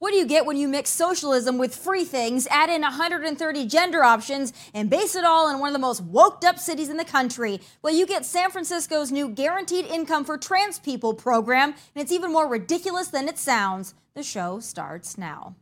What do you get when you mix socialism with free things, add in 130 gender options, and base it all in one of the most woked up cities in the country? Well, you get San Francisco's new Guaranteed Income for Trans People program, and it's even more ridiculous than it sounds. The show starts now.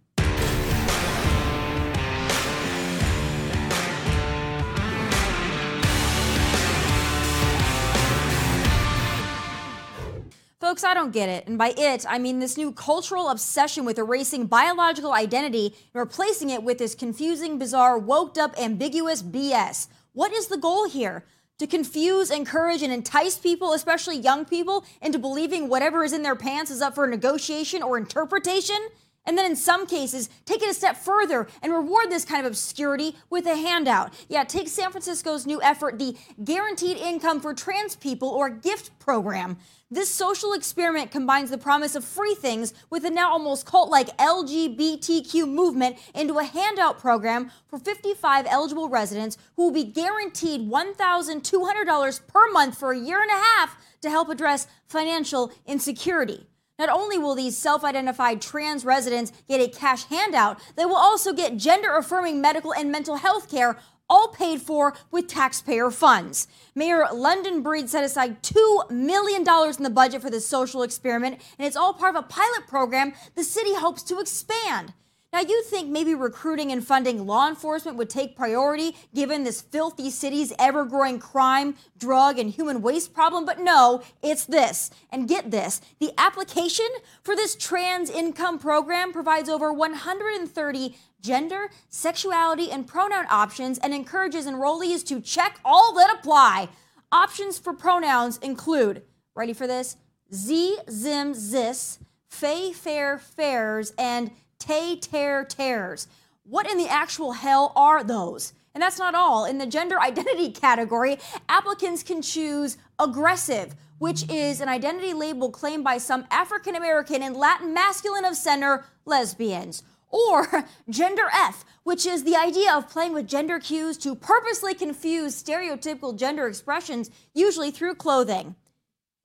Folks, I don't get it. And by it, I mean this new cultural obsession with erasing biological identity and replacing it with this confusing, bizarre, woked up, ambiguous BS. What is the goal here? To confuse, encourage, and entice people, especially young people, into believing whatever is in their pants is up for negotiation or interpretation? And then in some cases, take it a step further and reward this kind of obscurity with a handout. Yeah, take San Francisco's new effort, the Guaranteed Income for Trans People or GIFT program. This social experiment combines the promise of free things with the now almost cult like LGBTQ movement into a handout program for 55 eligible residents who will be guaranteed $1,200 per month for a year and a half to help address financial insecurity. Not only will these self identified trans residents get a cash handout, they will also get gender affirming medical and mental health care, all paid for with taxpayer funds. Mayor London Breed set aside $2 million in the budget for this social experiment, and it's all part of a pilot program the city hopes to expand. Now, you'd think maybe recruiting and funding law enforcement would take priority given this filthy city's ever growing crime, drug, and human waste problem, but no, it's this. And get this the application for this trans income program provides over 130 gender, sexuality, and pronoun options and encourages enrollees to check all that apply. Options for pronouns include, ready for this? Z, Zim, Zis, Fay, Fair, Fairs, and Tay, Tear, Tears. What in the actual hell are those? And that's not all. In the gender identity category, applicants can choose aggressive, which is an identity label claimed by some African American and Latin masculine of center lesbians. Or gender F, which is the idea of playing with gender cues to purposely confuse stereotypical gender expressions, usually through clothing.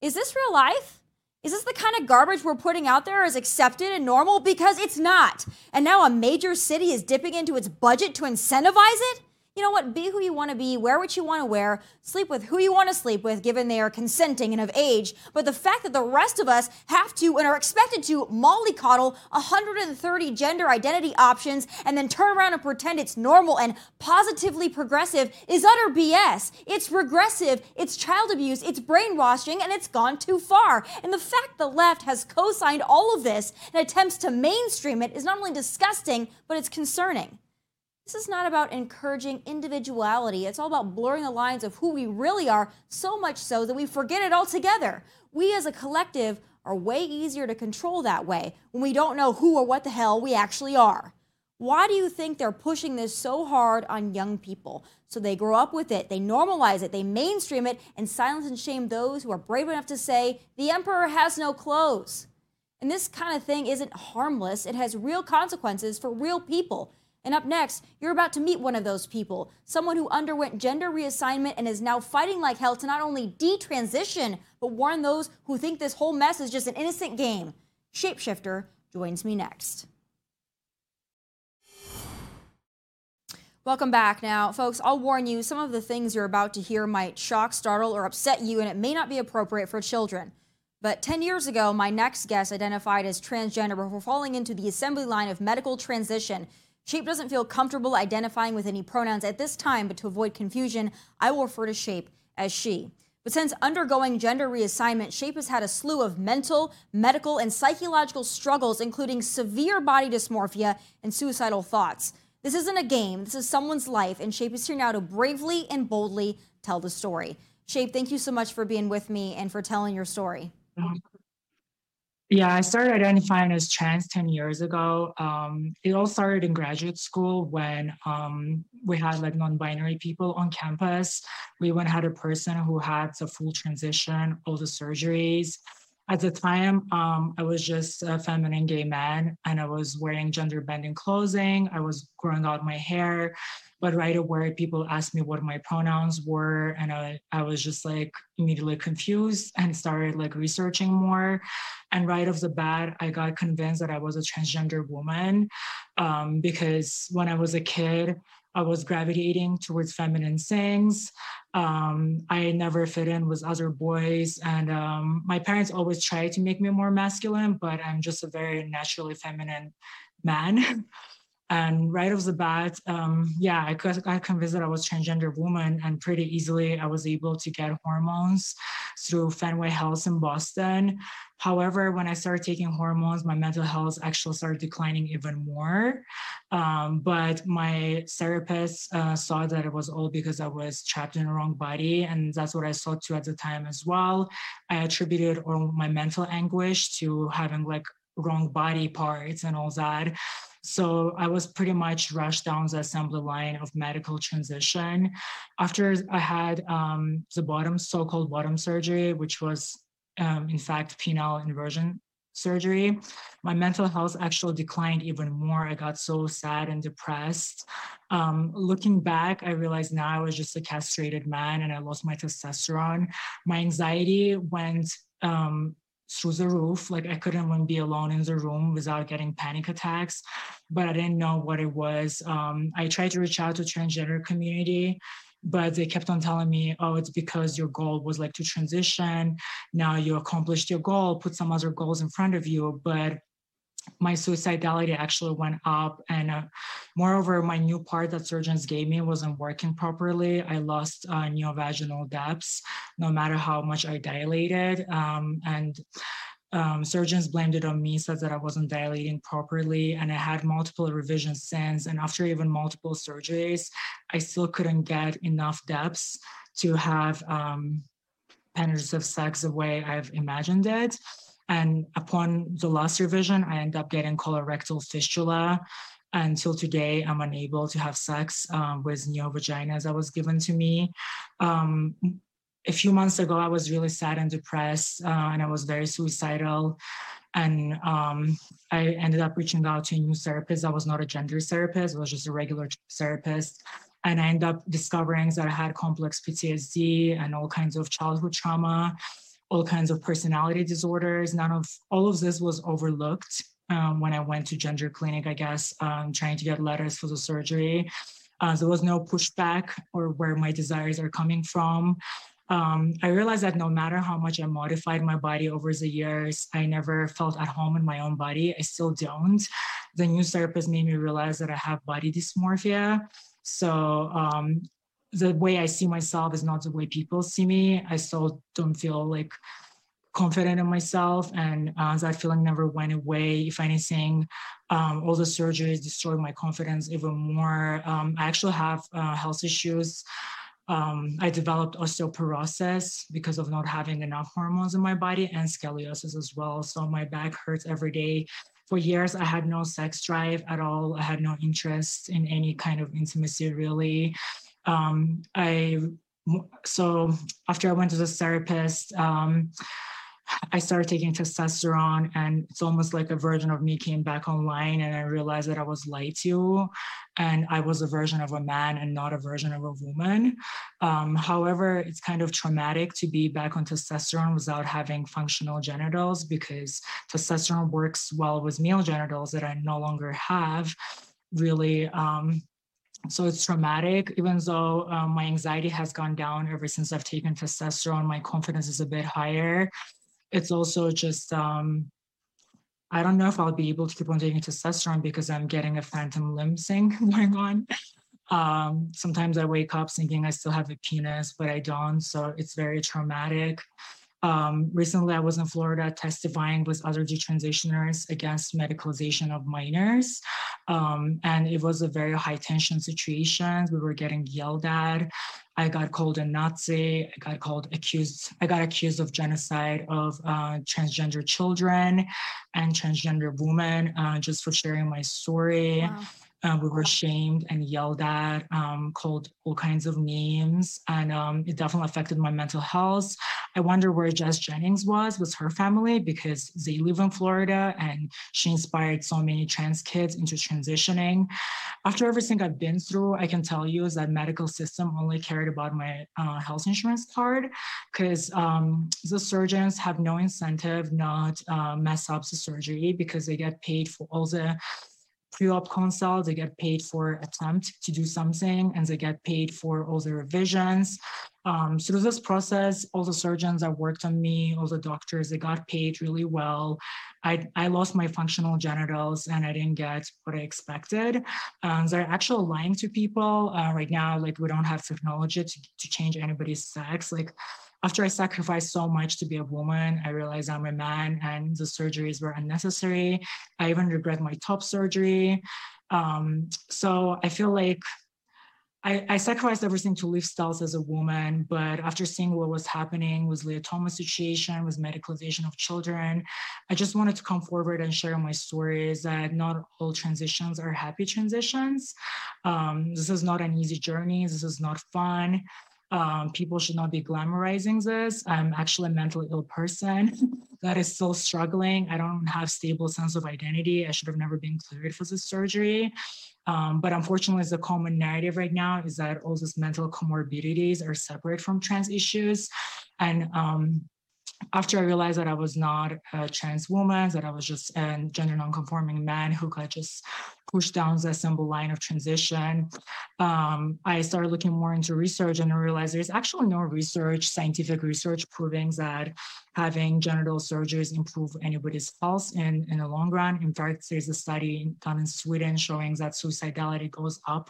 Is this real life? Is this the kind of garbage we're putting out there as accepted and normal? Because it's not. And now a major city is dipping into its budget to incentivize it? You know what? Be who you want to be, wear what you want to wear, sleep with who you want to sleep with, given they are consenting and of age. But the fact that the rest of us have to and are expected to mollycoddle 130 gender identity options and then turn around and pretend it's normal and positively progressive is utter BS. It's regressive, it's child abuse, it's brainwashing, and it's gone too far. And the fact the left has co signed all of this and attempts to mainstream it is not only disgusting, but it's concerning. This is not about encouraging individuality. It's all about blurring the lines of who we really are, so much so that we forget it altogether. We as a collective are way easier to control that way when we don't know who or what the hell we actually are. Why do you think they're pushing this so hard on young people? So they grow up with it, they normalize it, they mainstream it, and silence and shame those who are brave enough to say, the emperor has no clothes. And this kind of thing isn't harmless, it has real consequences for real people. And up next, you're about to meet one of those people, someone who underwent gender reassignment and is now fighting like hell to not only detransition, but warn those who think this whole mess is just an innocent game. Shapeshifter joins me next. Welcome back. Now, folks, I'll warn you, some of the things you're about to hear might shock, startle, or upset you, and it may not be appropriate for children. But 10 years ago, my next guest identified as transgender before falling into the assembly line of medical transition. Shape doesn't feel comfortable identifying with any pronouns at this time, but to avoid confusion, I will refer to Shape as she. But since undergoing gender reassignment, Shape has had a slew of mental, medical, and psychological struggles, including severe body dysmorphia and suicidal thoughts. This isn't a game, this is someone's life, and Shape is here now to bravely and boldly tell the story. Shape, thank you so much for being with me and for telling your story. Yeah, I started identifying as trans 10 years ago. Um, it all started in graduate school when um, we had like non-binary people on campus. We even had a person who had the full transition, all the surgeries. At the time, um, I was just a feminine gay man and I was wearing gender bending clothing. I was growing out my hair But right away, people asked me what my pronouns were, and I, I was just like immediately confused and started like researching more. And right off the bat, I got convinced that I was a transgender woman um, because when I was a kid, I was gravitating towards feminine things. Um, I never fit in with other boys, and um, my parents always tried to make me more masculine, but I'm just a very naturally feminine man. and right off the bat, um, yeah, I got convinced that I was transgender woman, and pretty easily I was able to get hormones through Fenway Health in Boston. However, when I started taking hormones, my mental health actually started declining even more. Um, but my therapist uh, saw that it was all because I was trapped in the wrong body. And that's what I saw too at the time as well. I attributed all my mental anguish to having like wrong body parts and all that. So I was pretty much rushed down the assembly line of medical transition. After I had um, the bottom, so-called bottom surgery, which was um, in fact, penile inversion surgery. My mental health actually declined even more. I got so sad and depressed. Um, looking back, I realized now I was just a castrated man and I lost my testosterone. My anxiety went um, through the roof. Like I couldn't even be alone in the room without getting panic attacks, but I didn't know what it was. Um, I tried to reach out to transgender community but they kept on telling me, oh, it's because your goal was like to transition. Now you accomplished your goal, put some other goals in front of you. But my suicidality actually went up and uh, moreover my new part that surgeons gave me wasn't working properly i lost uh, neovaginal depths no matter how much i dilated um, and um, surgeons blamed it on me, said that I wasn't dilating properly, and I had multiple revisions since. And after even multiple surgeries, I still couldn't get enough depths to have um, penetrative sex the way I've imagined it. And upon the last revision, I end up getting colorectal fistula. Until today, I'm unable to have sex um, with neovaginas that was given to me. Um, a few months ago, I was really sad and depressed, uh, and I was very suicidal. And um, I ended up reaching out to a new therapist. I was not a gender therapist; it was just a regular therapist. And I ended up discovering that I had complex PTSD and all kinds of childhood trauma, all kinds of personality disorders. None of all of this was overlooked um, when I went to gender clinic. I guess um, trying to get letters for the surgery. Uh, there was no pushback or where my desires are coming from um, I realized that no matter how much I modified my body over the years, I never felt at home in my own body. I still don't. The new therapist made me realize that I have body dysmorphia. So um, the way I see myself is not the way people see me. I still don't feel like confident in myself and uh, that feeling never went away if anything um, all the surgeries destroyed my confidence even more um, i actually have uh, health issues um, I developed osteoporosis because of not having enough hormones in my body and scoliosis as well. So my back hurts every day. For years, I had no sex drive at all. I had no interest in any kind of intimacy, really. Um, I so after I went to the therapist, um, I started taking testosterone, and it's almost like a version of me came back online, and I realized that I was lied to, and I was a version of a man and not a version of a woman. Um, however, it's kind of traumatic to be back on testosterone without having functional genitals because testosterone works well with male genitals that I no longer have. Really, um, so it's traumatic even though um, my anxiety has gone down ever since i've taken testosterone my confidence is a bit higher it's also just um, I don't know if I'll be able to keep on taking testosterone because I'm getting a phantom limb thing going on. Um, sometimes I wake up thinking I still have a penis, but I don't. So it's very traumatic. Um, recently, I was in Florida testifying with other detransitioners against medicalization of minors. Um, and it was a very high tension situation. We were getting yelled at. I got called a Nazi. I got called accused. I got accused of genocide of uh, transgender children and transgender women uh, just for sharing my story. Wow. Uh, we were shamed and yelled at, um, called all kinds of names, and um, it definitely affected my mental health. I wonder where Jazz Jennings was, was her family, because they live in Florida and she inspired so many trans kids into transitioning. After everything I've been through, I can tell you is that medical system only cared about my uh, health insurance card because um, the surgeons have no incentive not uh, mess up the surgery because they get paid for all the pre-op consult, they get paid for attempt to do something, and they get paid for all the revisions. Um, through this process, all the surgeons that worked on me, all the doctors, they got paid really well. I, I lost my functional genitals and I didn't get what I expected. Um, they're actually lying to people uh, right now. Like we don't have technology to, to change anybody's sex. Like after I sacrificed so much to be a woman, I realized I'm a man and the surgeries were unnecessary. I even regret my top surgery. Um, so I feel like I, I, sacrificed everything to live styles as a woman, but after seeing what was happening with Lia Thomas situation, with medicalization of children, I just wanted to come forward and share my stories that not all transitions are happy transitions. Um, this is not an easy journey. This is not fun. Um, people should not be glamorizing this. I'm actually a mentally ill person that is still struggling. I don't have stable sense of identity. I should have never been cleared for this surgery. Um, but unfortunately, the common narrative right now is that all these mental comorbidities are separate from trans issues. And um, after I realized that I was not a trans woman, that I was just a gender nonconforming man who could just push down the symbol line of transition, um, I started looking more into research and I realized there's actually no research, scientific research proving that having genital surgeries improve anybody's health in, in the long run. In fact, there's a study done in Sweden showing that suicidality goes up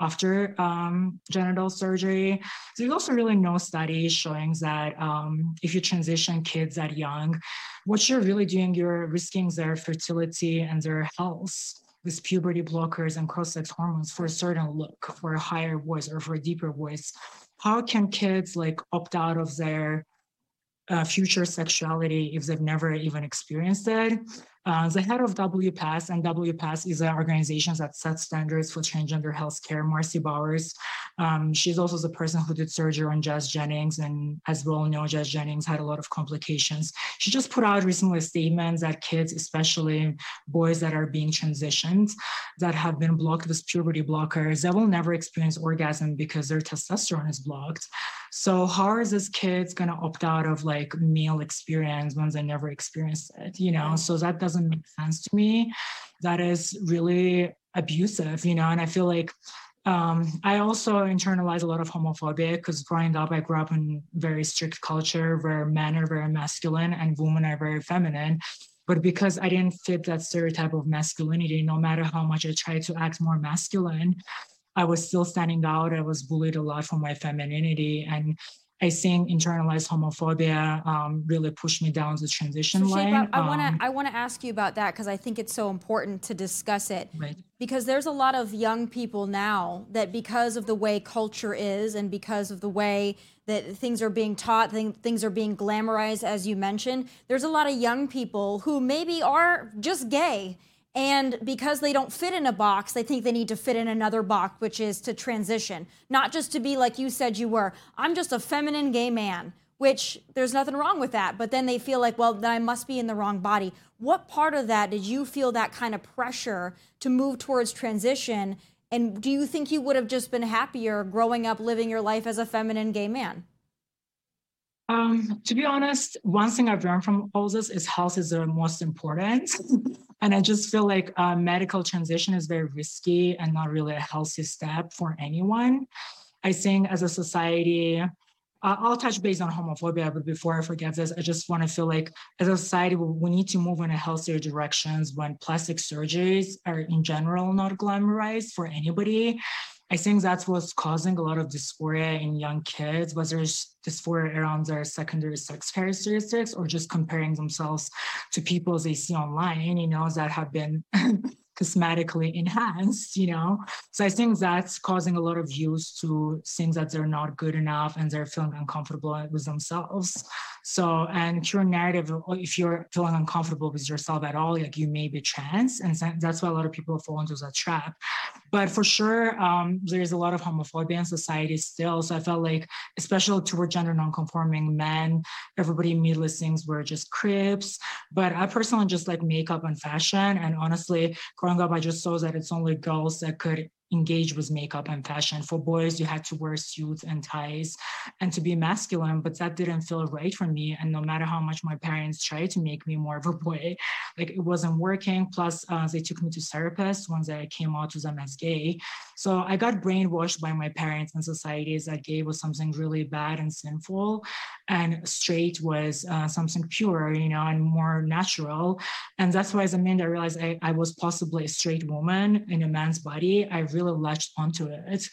after um, genital surgery. So there's also really no studies showing that um, if you transition kids that young, what you're really doing, you're risking their fertility and their health with puberty blockers and cross-sex hormones for a certain look, for a higher voice or for a deeper voice. How can kids like opt out of their uh, future sexuality if they've never even experienced it. Uh, the head of WPATH, and WPATH is an organization that sets standards for transgender healthcare, Marci Bowers. Um, she's also the person who did surgery on Jazz Jennings, and as we all know, Jazz Jennings had a lot of complications. She just put out recently a statement that kids, especially boys that are being transitioned, that have been blocked with puberty blockers, they will never experience orgasm because their testosterone is blocked. So how are these kids going to opt out of like male experience when they never experienced it? You know, so that doesn't make sense to me. That is really abusive, you know, and I feel like um, I also internalize a lot of homophobia because growing up, I grew up in very strict culture where men are very masculine and women are very feminine. But because I didn't fit that stereotype of masculinity, no matter how much I tried to act more masculine, I was still standing out. I was bullied a lot for my femininity. And I think internalized homophobia um, really pushed me down the transition so line. I want to um, I want to ask you about that because I think it's so important to discuss it. Right. Because there's a lot of young people now that because of the way culture is and because of the way that things are being taught, things are being glamorized, as you mentioned, there's a lot of young people who maybe are just gay and because they don't fit in a box, they think they need to fit in another box, which is to transition, not just to be like you said you were. I'm just a feminine gay man, which there's nothing wrong with that. But then they feel like, well, then I must be in the wrong body. What part of that did you feel that kind of pressure to move towards transition? And do you think you would have just been happier growing up living your life as a feminine gay man? Um, to be honest, one thing I've learned from all this is health is the most important. and I just feel like uh, medical transition is very risky and not really a healthy step for anyone. I think as a society, uh, I'll touch base on homophobia, but before I forget this, I just want to feel like as a society, we need to move in a healthier directions when plastic surgeries are in general not glamorized for anybody. I think that's what's causing a lot of dysphoria in young kids, whether it's dysphoria around their secondary sex characteristics or just comparing themselves to people they see online, you know, that have been cosmetically enhanced, you know? So I think that's causing a lot of youth to think that they're not good enough and they're feeling uncomfortable with themselves. So, and your narrative, if you're feeling uncomfortable with yourself at all, like you may be trans. And that's why a lot of people fall into that trap. But for sure, um, there's a lot of homophobia in society still. So I felt like, especially toward gender nonconforming men, everybody immediately thinks we're just cribs. But I personally just like makeup and fashion. And honestly, growing up, I just saw that it's only girls that could engage with makeup and fashion. For boys, you had to wear suits and ties and to be masculine, but that didn't feel right for me. And no matter how much my parents tried to make me more of a boy, like it wasn't working. Plus, uh, they took me to therapists once I came out to them as gay. So I got brainwashed by my parents and societies that gay was something really bad and sinful, and straight was uh, something pure, you know, and more natural. And that's why, as a man, I realized I, I was possibly a straight woman in a man's body. I really really latched onto it.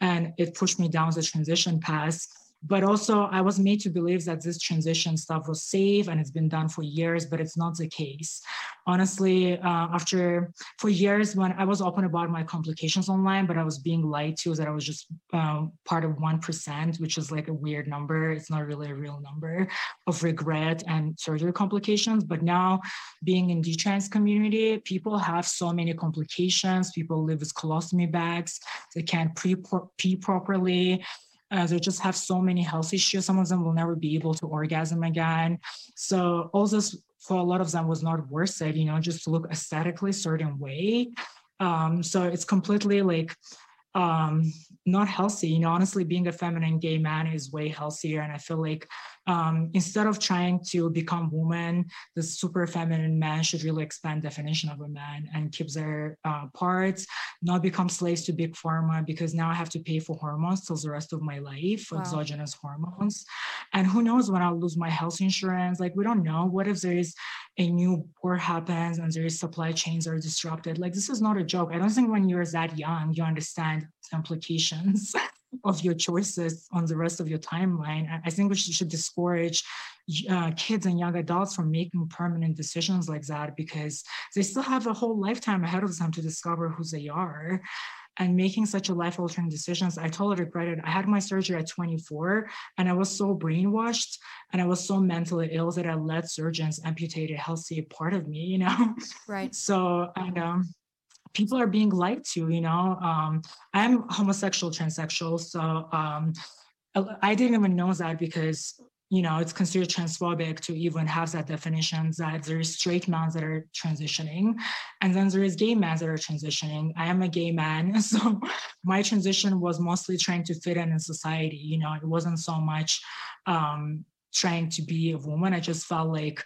And it pushed me down the transition path but also i was made to believe that this transition stuff was safe and it's been done for years but it's not the case. Honestly uh, after for years when i was open about my complications online but i was being lied to that i was just um, part of 1% which is like a weird number. It's not really a real number of regret and surgery complications. But now being in the trans community people have so many complications. People live with colostomy bags. They can't pre-pee properly uh, they just have so many health issues. Some of them will never be able to orgasm again. So all this for a lot of them was not worth it, you know, just to look aesthetically certain way. Um, so it's completely like um, not healthy. You know, honestly, being a feminine gay man is way healthier. And I feel like um, instead of trying to become woman, the super feminine man should really expand definition of a man and keep their uh, parts, not become slaves to big pharma because now I have to pay for hormones till the rest of my life, wow. exogenous hormones. And who knows when I'll lose my health insurance? Like we don't know. What if there is a new war happens and there is supply chains are disrupted? Like this is not a joke. I don't think when you're that young, you understand implications of your choices on the rest of your timeline. I think we should discourage uh, kids and young adults from making permanent decisions like that because they still have a whole lifetime ahead of them to discover who they are. And making such a life altering decisions, I totally regret it. I had my surgery at 24 and I was so brainwashed and I was so mentally ill that I let surgeons amputate a healthy part of me, you know? Right. So I know people are being lied to you know? Um, i'm homosexual transsexual so um, i didn't even know that because you know it's considered transphobic to even have that definition that there is straight men that are transitioning and then there is gay men that are transitioning. I am a gay man so my transition was mostly trying to fit in in society you know? It wasn't so much um, trying to be a woman. I just felt like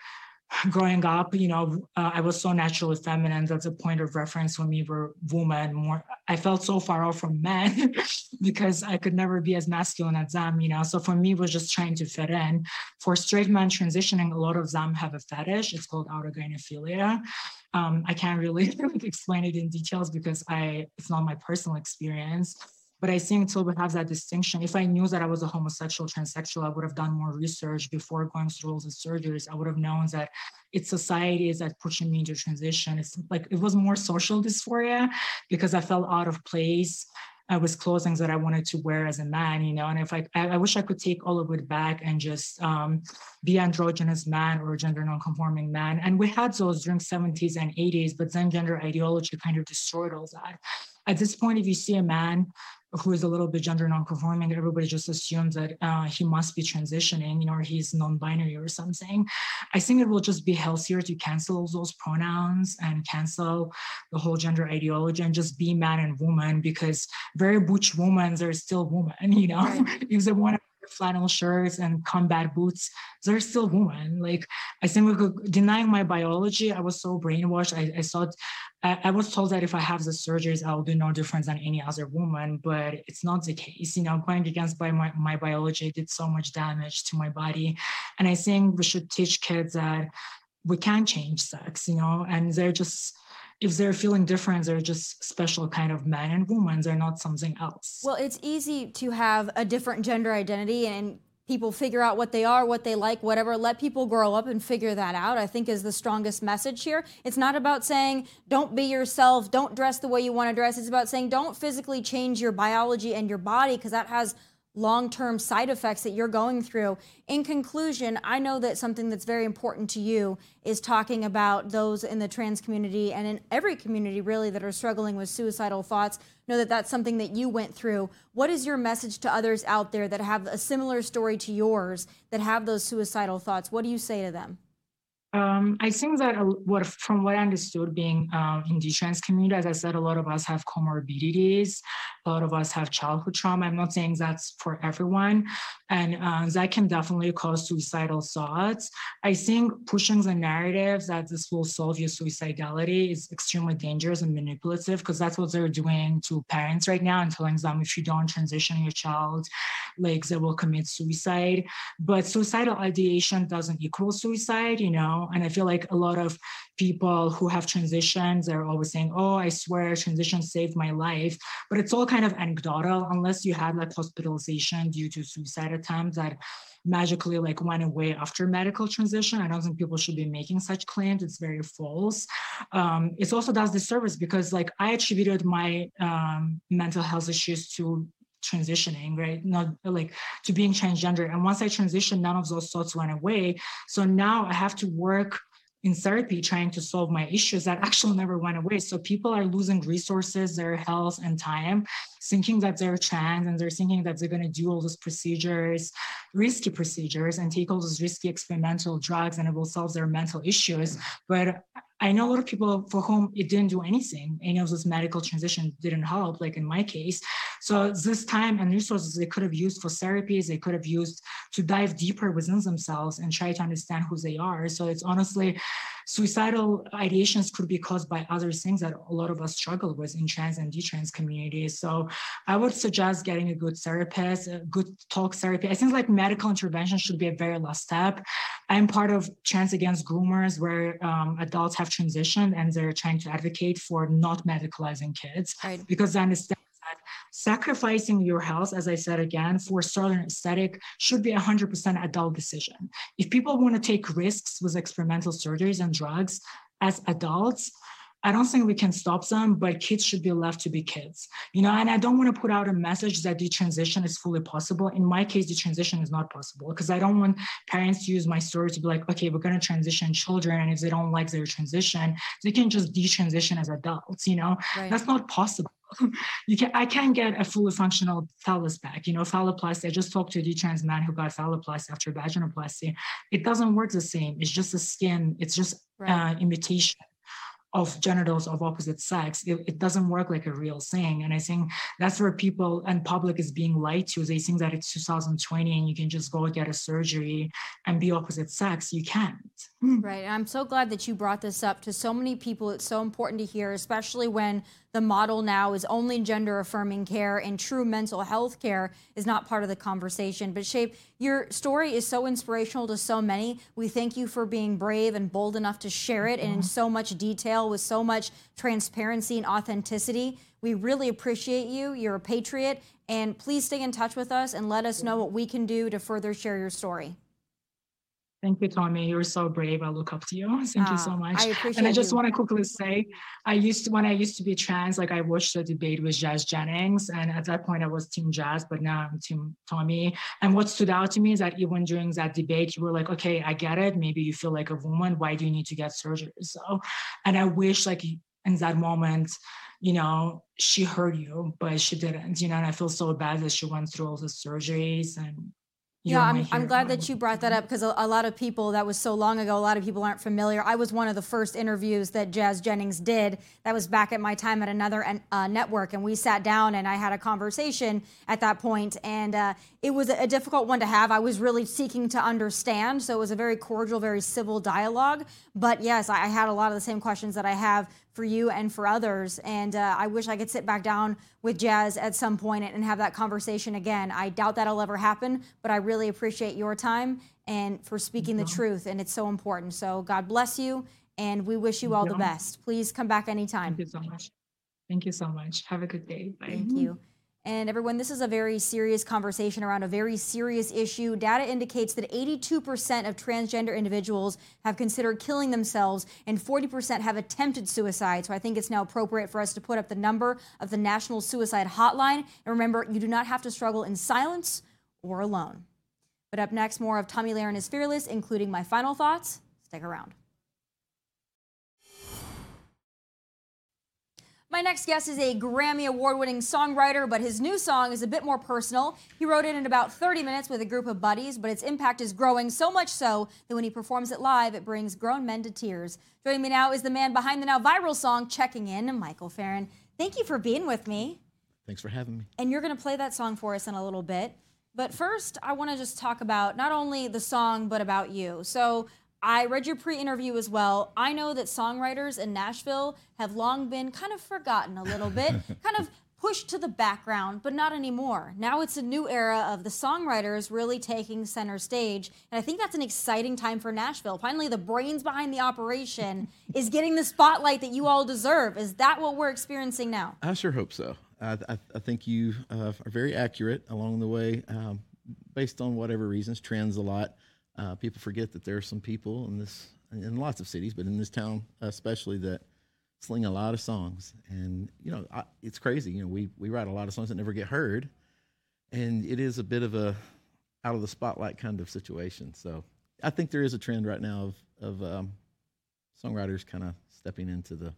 growing up, you know, uh, I was so naturally feminine. That's a point of reference when we were women. More, I felt so far off from men because I could never be as masculine as them, you know. So for me, it was just trying to fit in. For straight men transitioning, a lot of them have a fetish. It's called autogynephilia. Um, I can't really explain it in details because I it's not my personal experience. But I think we have that distinction, if I knew that I was a homosexual transsexual, I would have done more research before going through all the surgeries. I would have known that it's society is that pushing me into transition. It's like it was more social dysphoria because I felt out of place I was clothing that I wanted to wear as a man, you know. And if I, I, wish I could take all of it back and just um, be androgynous man or gender non-conforming man. And we had those during 70s and 80s, but then gender ideology kind of destroyed all that. At this point, if you see a man who is a little bit gender non-conforming, everybody just assumes that uh, he must be transitioning, you know, or he's non-binary or something. I think it will just be healthier to cancel those pronouns and cancel the whole gender ideology and just be man and woman because very butch women are still women, you know, if they want to flannel shirts and combat boots, they're still women. Like I think denying my biology, I was so brainwashed. I, I thought I, I, was told that if I have the surgeries, I'll do no different than any other woman, but it's not the case. You know, going against by my, my biology did so much damage to my body. And I think we should teach kids that we can change sex, you know, and they're just if they're feeling different, they're just special kind of men and women. They're not something else. Well, it's easy to have a different gender identity and people figure out what they are, what they like, whatever. Let people grow up and figure that out, I think is the strongest message here. It's not about saying, don't be yourself, don't dress the way you want to dress. It's about saying, don't physically change your biology and your body because that has long term side effects that you're going through. In conclusion, I know that something that's very important to you is talking about those in the trans community and in every community really that are struggling with suicidal thoughts. Know that that's something that you went through. What is your message to others out there that have a similar story to yours that have those suicidal thoughts? What do you say to them? Um, I think that what, from what I understood, being um, in the trans community, as I said, a lot of us have comorbidities. A lot of us have childhood trauma. I'm not saying that's for everyone, and uh, that can definitely cause suicidal thoughts. I think pushing the narratives that this will solve your suicidality is extremely dangerous and manipulative because that's what they're doing to parents right now and telling them if you don't transition your child, like they will commit suicide. But suicidal ideation doesn't equal suicide, you know and I feel like a lot of people who have transitions are always saying, oh, I swear transition saved my life. But it's all kind of anecdotal unless you had like hospitalization due to suicide attempts that magically like went away after medical transition. I don't think people should be making such claims. It's very false. Um, it also does disservice because like I attributed my um, mental health issues to transitioning, right? Not like to being transgender. And once I transitioned, none of those thoughts went away. So now I have to work in therapy trying to solve my issues that actually never went away. So people are losing resources, their health and time, thinking that they're trans and they're thinking that they're going to do all those procedures, risky procedures, and take all those risky experimental drugs and it will solve their mental issues. But I know a lot of people for whom it didn't do anything. Any of those medical transitions didn't help, like in my case. So this time and resources they could have used for therapies, they could have used to dive deeper within themselves and try to understand who they are. So it's honestly suicidal ideations could be caused by other things that a lot of us struggle with in trans and detrans communities. So I would suggest getting a good therapist, a good talk therapy. I think like medical intervention should be a very last step. I'm part of Trans Against Groomers, where um, adults have transitioned and they're trying to advocate for not medicalizing kids right. because I understand sacrificing your health, as I said again, for a certain aesthetic should be a 100% adult decision. If people want to take risks with experimental surgeries and drugs as adults, I don't think we can stop them, but kids should be left to be kids, you know. And I don't want to put out a message that the transition is fully possible. In my case, the transition is not possible because I don't want parents to use my story to be like, okay, we're going to transition children, and if they don't like their transition, they can just detransition as adults, you know. Right. That's not possible. you can I can't get a fully functional phallus back. You know, phalloplasty. I just talked to a trans man who got phalloplasty after vaginoplasty. It doesn't work the same. It's just a skin. It's just right. uh, imitation of genitals of opposite sex it, it, doesn't work like a real thing. And i think that's where people and public is being lied to. They think that it's 2020 and you can just go get a surgery and be opposite sex. You can't. Right. I'm so glad that you brought this up to so many people. It's so important to hear especially when the model now is only gender affirming care and true mental health care is not part of the conversation. But Shape, your story is so inspirational to so many. We thank you for being brave and bold enough to share it and in so much detail with so much transparency and authenticity. We really appreciate you. You're a patriot. And please stay in touch with us and let us know what we can do to further share your story. Thank you, Tomi. You're so brave. I look up to you. Thank you so ah, much. I appreciate And I just want to quickly say, I used to, when I used to be trans, like I watched the debate with Jazz Jennings. And at that point I was team Jazz, but now I'm team Tomi. And what stood out to me is that even during that debate, you were like, okay, I get it. Maybe you feel like a woman. Why do you need to get surgery? So, and I wish like in that moment, you know, she heard you, but she didn't, you know, and I feel so bad that she went through all the surgeries and yeah, I'm, I'm glad that you brought that up because a, a, lot of people, that was so long ago, a lot of people aren't familiar. I was one of the first interviews that Jazz Jennings did. That was back at my time at another uh, network. And we sat down and I had a conversation at that point, And uh, it was a, a difficult one to have. I was really seeking to understand. So it was a very cordial, very civil dialogue. But yes, I, I had a lot of the same questions that I have for you and for others. And uh, I wish I could sit back down with Jazz at some point and have that conversation again. I doubt that'll ever happen, but I really appreciate your time and for speaking the truth. And it's so important. So God bless you, and we wish you all the best. Please come back anytime. Thank you so much. Thank you so much. Have a good day. Bye. Thank you. And everyone, this is a very serious conversation around a very serious issue. Data indicates that 82% of transgender individuals have considered killing themselves and 40% have attempted suicide. So I think it's now appropriate for us to put up the number of the National Suicide Hotline. And remember, you do not have to struggle in silence or alone. But up next, more of Tomi Lahren is Fearless, including my final thoughts. Stick around. My next guest is a Grammy Award winning songwriter, but his new song is a bit more personal. He wrote it in about 30 minutes with a group of buddies, but its impact is growing so much so that when he performs it live, it brings grown men to tears. Joining me now is the man behind the now viral song Checking In, Michael Farren. Thank you for being with me. Thanks for having me. And you're going to play that song for us in a little bit. But first, I want to just talk about not only the song, but about you. So, I read your pre interview as well. I know that songwriters in Nashville have long been kind of forgotten a little bit, kind of pushed to the background, but not anymore. Now it's a new era of the songwriters really taking center stage. And I think that's an exciting time for Nashville. Finally, the brains behind the operation is getting the spotlight that you all deserve. Is that what we're experiencing now? I sure hope so. I, I, I think you uh, are very accurate along the way, um, based on whatever reasons, trends a lot. Uh, people forget that there are some people in this, in lots of cities, but in this town especially, that sling a lot of songs. And you know, I, it's crazy. You know, we we write a lot of songs that never get heard, and it is a bit of a out of the spotlight kind of situation. So I think there is a trend right now of of um, songwriters kind of stepping into the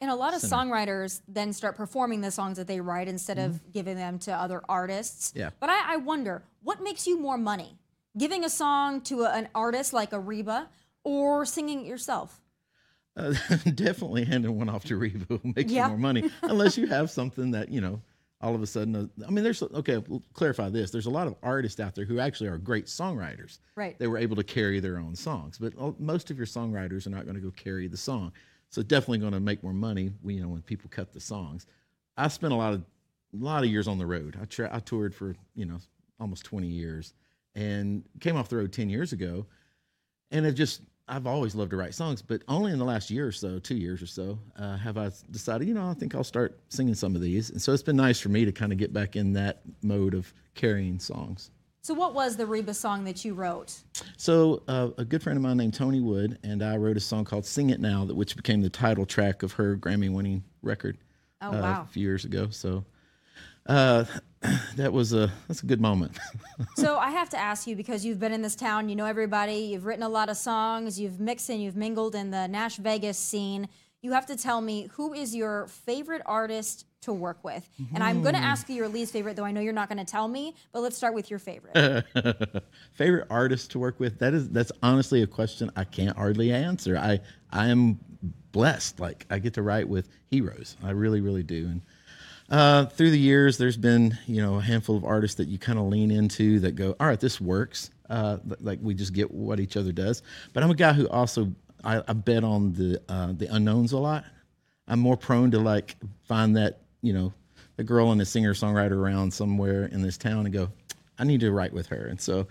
and a lot of center. songwriters then start performing the songs that they write instead mm-hmm. of giving them to other artists. Yeah. But I, I wonder, what makes you more money? Giving a song to a, an artist like a Reba or singing it yourself? Uh, definitely handing one off to Reba will make yeah. you more money, unless you have something that you know. All of a sudden, uh, I mean, there's okay. We'll clarify this. There's a lot of artists out there who actually are great songwriters. Right. They were able to carry their own songs, but most of your songwriters are not going to go carry the song. So definitely going to make more money. When, you know, when people cut the songs. I spent a lot of a lot of years on the road. I tra- I toured for you know almost 20 years, and came off the road 10 years ago and have just I've always loved to write songs, but only in the last year or so, two years or so, uh, have I decided, you know, I think I'll start singing some of these. And so it's been nice for me to kind of get back in that mode of carrying songs. So, what was the Reba song that you wrote? So, uh, a good friend of mine named Tony Wood and I wrote a song called "Sing It Now," that which became the title track of her Grammy-winning record. Oh, uh, wow. A few years ago. So, uh, that was a that's a good moment. so I have to ask you because you've been in this town, you know everybody, you've written a lot of songs, you've mixed and you've mingled in the Nash Vegas scene. You have to tell me who is your favorite artist to work with. Mm-hmm. And I'm going to ask you your least favorite, though I know you're not going to tell me. But let's start with your favorite. favorite artist to work with? That is that's honestly a question I can't hardly answer. I I am blessed. Like I get to write with heroes. I really really do. And uh, through the years, there's been you know a handful of artists that you kind of lean into that go, all right, this works. Uh, like we just get what each other does. But I'm a guy who also I, I bet on the uh, the unknowns a lot. I'm more prone to like find that you know the girl and the singer songwriter around somewhere in this town and go, I need to write with her. And so,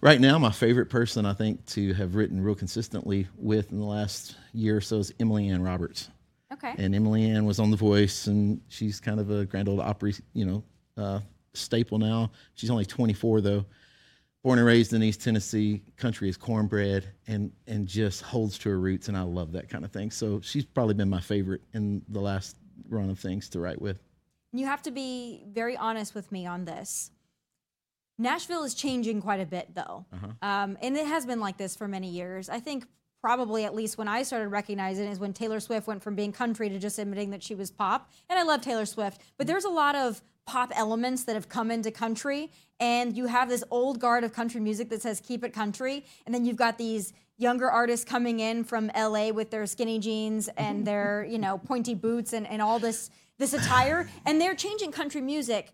right now, my favorite person I think to have written real consistently with in the last year or so is Emily Ann Roberts. Okay. And Emily Ann was on The Voice, and she's kind of a Grand Ole Opry, you know, uh, staple now. She's only 24 though. Born and raised in East Tennessee, country is cornbread, and and just holds to her roots, and I love that kind of thing. So she's probably been my favorite in the last run of things to write with. You have to be very honest with me on this. Nashville is changing quite a bit, though, uh-huh. um, and it has been like this for many years. I think probably at least when I started recognizing it is when Taylor Swift went from being country to just admitting that she was pop. And I love Taylor Swift, but there's a lot of pop elements that have come into country and you have this old guard of country music that says keep it country and then you've got these younger artists coming in from LA with their skinny jeans and their, you know, pointy boots and, and all this this attire and they're changing country music.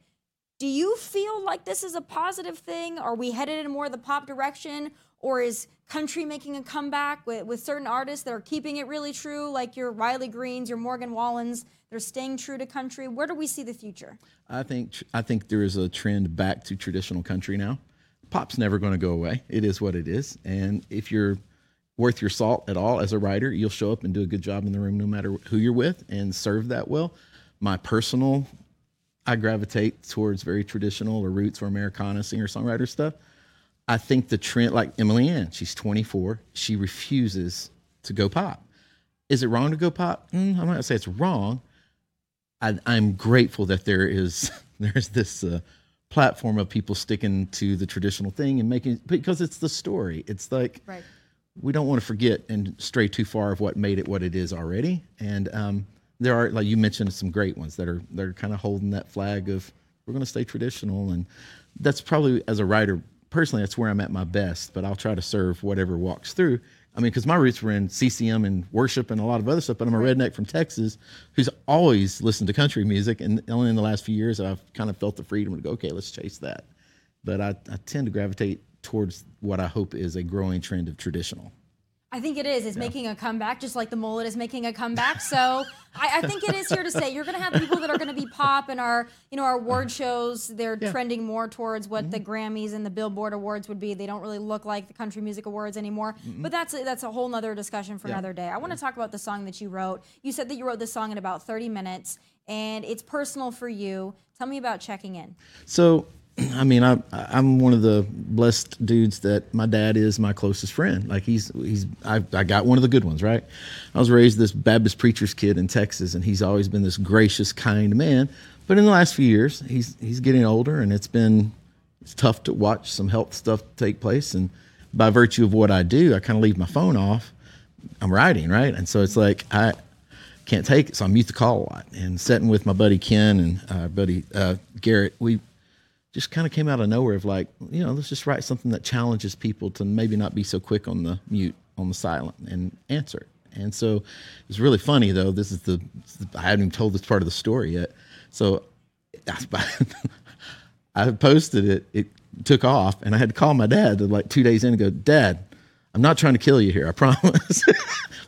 Do you feel like this is a positive thing? Are we headed in more of the pop direction? Or is country making a comeback with, with certain artists that are keeping it really true, like your Riley Greens, your Morgan Wallens? They're staying true to country. Where do we see the future? I think I think there is a trend back to traditional country now. Pop's never going to go away. It is what it is, and if you're worth your salt at all as a writer, you'll show up and do a good job in the room no matter who you're with and serve that well. My personal I gravitate towards very traditional or roots or Americana singer songwriter stuff. I think the trend, like Emily Ann, she's 24, she refuses to go pop. Is it wrong to go pop? Mm, I'm not gonna say it's wrong. I, I'm grateful that there is there's this uh, platform of people sticking to the traditional thing and making because it's the story. It's like Right. we don't want to forget and stray too far of what made it what it is already. And um, there are, like you mentioned, some great ones that are that are kind of holding that flag of we're going to stay traditional. And that's probably as a writer personally, that's where I'm at my best. But I'll try to serve whatever walks through. I mean, because my roots were in CCM and worship and a lot of other stuff, but I'm a redneck from Texas who's always listened to country music. And only in the last few years, I've kind of felt the freedom to go, okay, let's chase that. But I, I tend to gravitate towards what I hope is a growing trend of traditional. I think it is. It's making a comeback, just like the mullet is making a comeback. So I, I think it is here to stay. You're going to have people that are going to be pop, and our, you know, our award shows. They're trending more towards what the mm-hmm. Grammys and the Billboard Awards would be. They don't really look like the Country Music Awards anymore. But that's a, that's a whole nother discussion for Yeah. another day. I want to talk about the song that you wrote. You said that you wrote this song in about 30 minutes, and it's personal for you. Tell me about checking in. So, I mean, I, I'm one of the blessed dudes that my dad is my closest friend. Like he's he's I, I got one of the good ones, right? I was raised this Baptist preacher's kid in Texas, and he's always been this gracious, kind man. But in the last few years, he's he's getting older, and it's been it's tough to watch some health stuff take place. And by virtue of what I do, I kind of leave my phone off. I'm writing, right? And so it's like I can't take it, so I mute the call a lot. And sitting with my buddy Ken and uh, buddy uh, Garrett, we just kind of came out of nowhere of like, you know, let's just write something that challenges people to maybe not be so quick on the mute, on the silent, and answer. And so it's really funny though. This is the I haven't even told this part of the story yet. So I posted it. It took off, and I had to call my dad like two days in and go, Dad, I'm not trying to kill you here. I promise.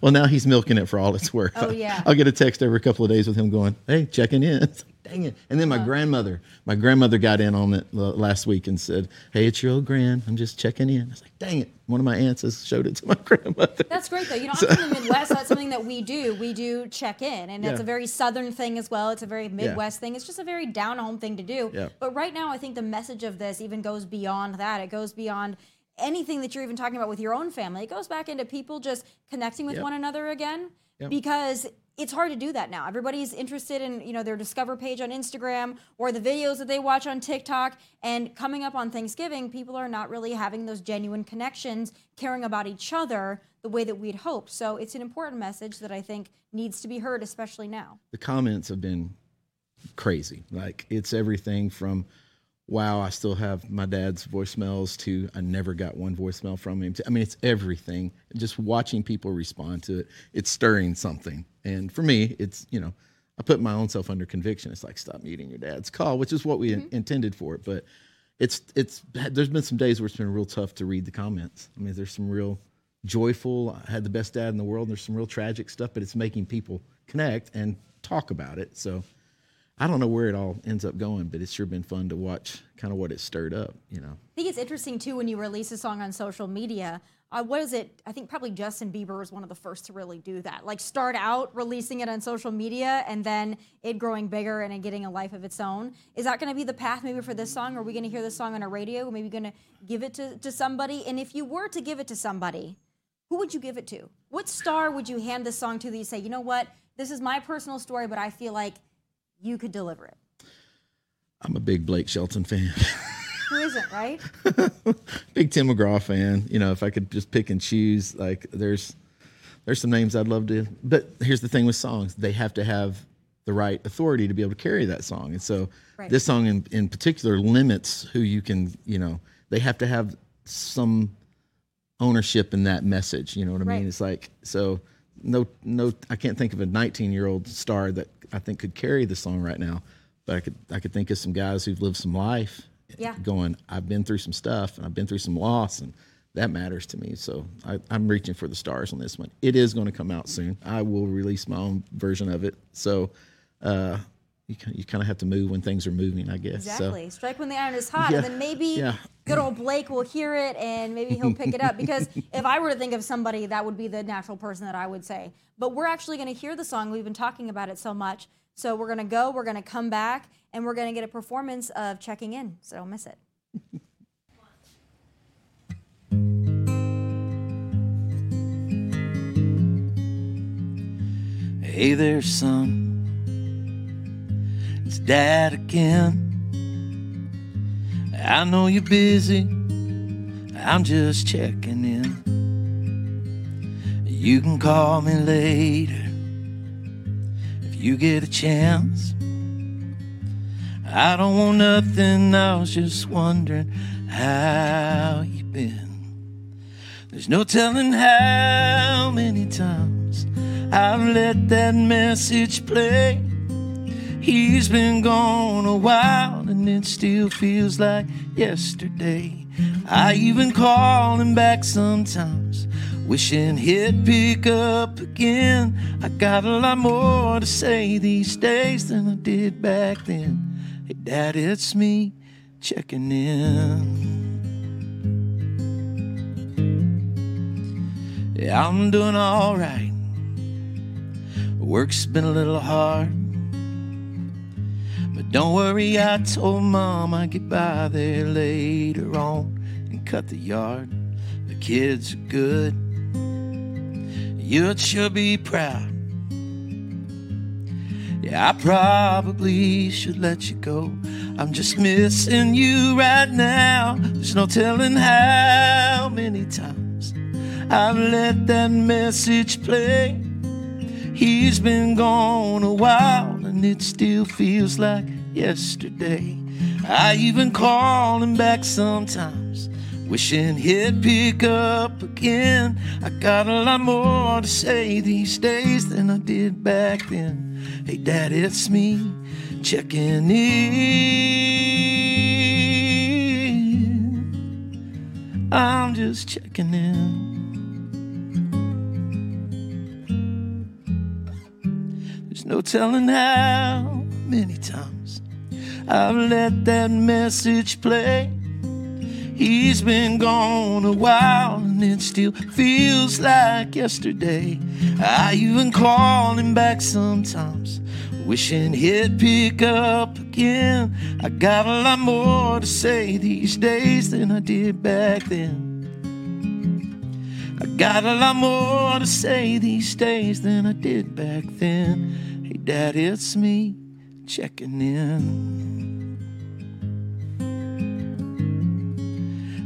well, now he's milking it for all it's worth. Oh, yeah. I'll get a text every couple of days with him going, "Hey, checking in." Dang it! And then my grandmother, my grandmother got in on it last week and said, "Hey, it's your old grand. I'm just checking in." I was like, "Dang it!" One of my aunts has showed it to my grandmother. That's great though. You know, I'm from the Midwest. That's something that we do. We do check in, and it's Yeah. a very Southern thing as well. It's a very Midwest thing. It's just a very down home thing to do. Yeah. But right now, I think the message of this even goes beyond that. It goes beyond anything that you're even talking about with your own family. It goes back into people just connecting with Yep. one another again Yep. because it's hard to do that now. Everybody's interested in, you know, their discover page on Instagram or the videos that they watch on TikTok and coming up on Thanksgiving, people are not really having those genuine connections, caring about each other the way that we'd hoped. So it's an important message that I think needs to be heard especially now. the comments have been crazy. Like it's everything from wow, I still have my dad's voicemails to I never got one voicemail from him. I mean, it's everything. Just watching people respond to it, it's stirring something. And for me, it's you know, I put my own self under conviction. It's like stop muting your dad's call, which is what we in- mm-hmm. intended for it. But it's it's there's been some days where it's been real tough to read the comments. I mean, there's some real joyful. I had the best dad in the world. and There's some real tragic stuff, but it's making people connect and talk about it. So I don't know where it all ends up going, but it's sure been fun to watch kind of what it stirred up, you know. I think it's interesting too when you release a song on social media. Uh, what is it? I think probably Justin Bieber was one of the first to really do that. Like start out releasing it on social media and then it growing bigger and it getting a life of its own. Is that going to be the path maybe for this song? Are we going to hear this song on a radio? Maybe going to give it to, to somebody? And if you were to give it to somebody, who would you give it to? What star would you hand this song to that you say, you know what? This is my personal story, but I feel like you could deliver it. I'm a big Blake Shelton fan, Who isn't, right? big Tim McGraw fan. You know, if I could just pick and choose, like there's there's some names I'd love to. But here's the thing with songs: they have to have the right authority to be able to carry that song. And so Right. this song in, in particular limits who you can. You know, they have to have some ownership in that message. You know what I Right. mean? It's like so. No, no, I can't think of a 19 year old star that I think could carry the song right now. But I could, I could think of some guys who've lived some life. Yeah. Going, I've been through some stuff and I've been through some loss, and that matters to me. So I, I'm reaching for the stars on this one. It is going to come out soon. I will release my own version of it. So, uh, you, you kind of have to move when things are moving, I guess. Exactly. So, Strike when the iron is hot, Yeah. and then maybe Yeah. good old Blake will hear it, and maybe he'll pick it up. Because if I were to think of somebody, that would be the natural person that I would say. But we're actually going to hear the song. We've been talking about it so much. So we're going to go. We're going to come back, and we're going to get a performance of checking in. So don't miss it. Hey there, son. Dad again. I know you're busy. I'm just checking in. You can call me later if you get a chance. I don't want nothing. I was just wondering how you been. There's no telling how many times I've let that message play. He's been gone a while and it still feels like yesterday. I even call him back sometimes, wishing he'd pick up again. I got a lot more to say these days than I did back then. Hey, Dad, it's me checking in. Yeah, I'm doing alright. Work's been a little hard. But don't worry, I told Mom I'd get by there later on and cut the yard. The kids are good. You'd sure be proud. Yeah, I probably should let you go. I'm just missing you right now. There's no telling how many times I've let that message play. He's been gone a while and it still feels like yesterday. I even call him back sometimes, wishing he'd pick up again. I got a lot more to say these days than I did back then. Hey, Dad, it's me checking in. I'm just checking in. No telling how many times I've let that message play. He's been gone a while and it still feels like yesterday. I even call him back sometimes, wishing he'd pick up again. I got a lot more to say these days than I did back then. I got a lot more to say these days than I did back then. Dad, it's me checking in.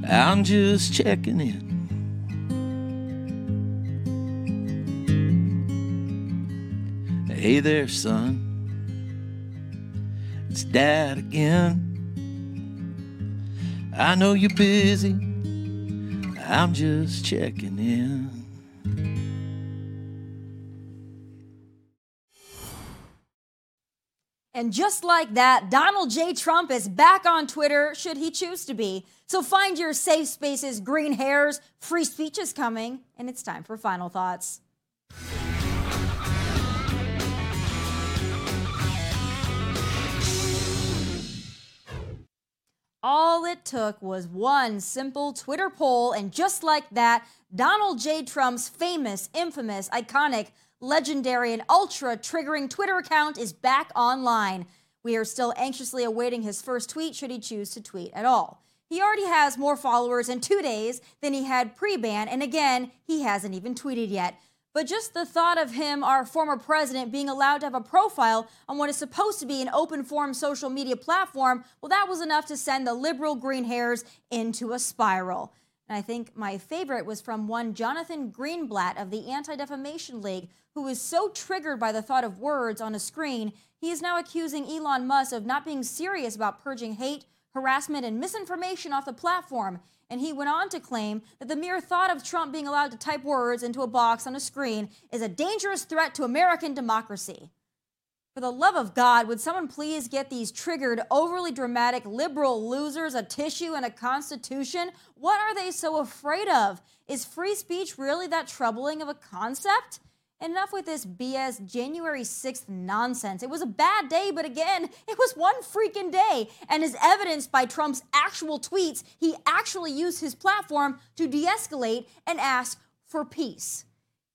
I'm just checking in. Hey there, son. It's Dad again. I know you're busy. I'm just checking in. And just like that, Donald J. Trump is back on Twitter, should he choose to be. So find your safe spaces, green hairs, free speech is coming, and it's time for final thoughts. All it took was one simple Twitter poll, and just like that, Donald J. Trump's famous, infamous, iconic, legendary, and ultra triggering Twitter account is back online. We are still anxiously awaiting his first tweet, should he choose to tweet at all. He already has more followers in two days than he had pre ban, and again, he hasn't even tweeted yet. But just the thought of him, our former president, being allowed to have a profile on what is supposed to be an open form social media platform, well, that was enough to send the liberal green hairs into a spiral. And I think my favorite was from one Jonathan Greenblatt of the Anti Defamation League, who was so triggered by the thought of words on a screen, he is now accusing Elon Musk of not being serious about purging hate, harassment, and misinformation off the platform. And he went on to claim that the mere thought of Trump being allowed to type words into a box on a screen is a dangerous threat to American democracy. For the love of God, would someone please get these triggered, overly dramatic liberal losers a tissue and a constitution? What are they so afraid of? Is free speech really that troubling of a concept? Enough with this BS January 6th nonsense. It was a bad day, but again, it was one freaking day. And as evidenced by Trump's actual tweets, he actually used his platform to de escalate and ask for peace.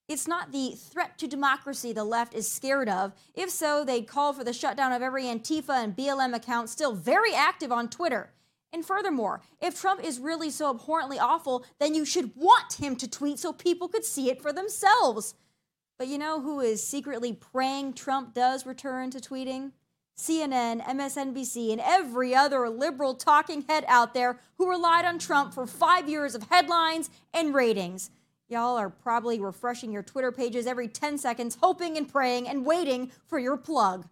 It's not the threat to democracy the left is scared of. If so, they'd call for the shutdown of every Antifa and BLM account still very active on Twitter. And furthermore, if Trump is really so abhorrently awful, then you should want him to tweet so people could see it for themselves. But you know who is secretly praying Trump does return to tweeting? CNN, MSNBC, and every other liberal talking head out there who relied on Trump for five years of headlines and ratings. Y'all are probably refreshing your Twitter pages every 10 seconds, hoping and praying and waiting for your plug.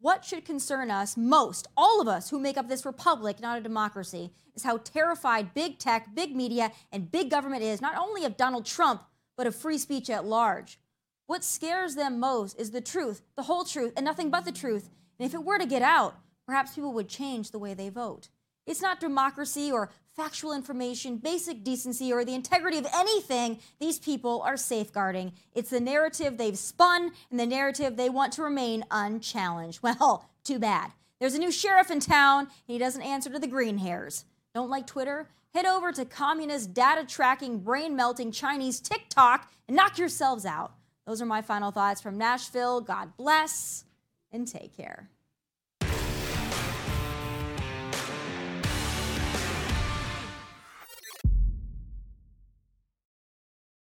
What should concern us most, all of us who make up this republic, not a democracy, is how terrified big tech, big media, and big government is not only of Donald Trump, but of free speech at large. What scares them most is the truth, the whole truth, and nothing but the truth. And if it were to get out, perhaps people would change the way they vote. It's not democracy or factual information, basic decency, or the integrity of anything these people are safeguarding. It's the narrative they've spun and the narrative they want to remain unchallenged. Well, too bad. There's a new sheriff in town, and he doesn't answer to the green hairs. Don't like Twitter? Head over to communist data tracking, brain melting Chinese TikTok and knock yourselves out. Those are my final thoughts from Nashville. God bless and take care.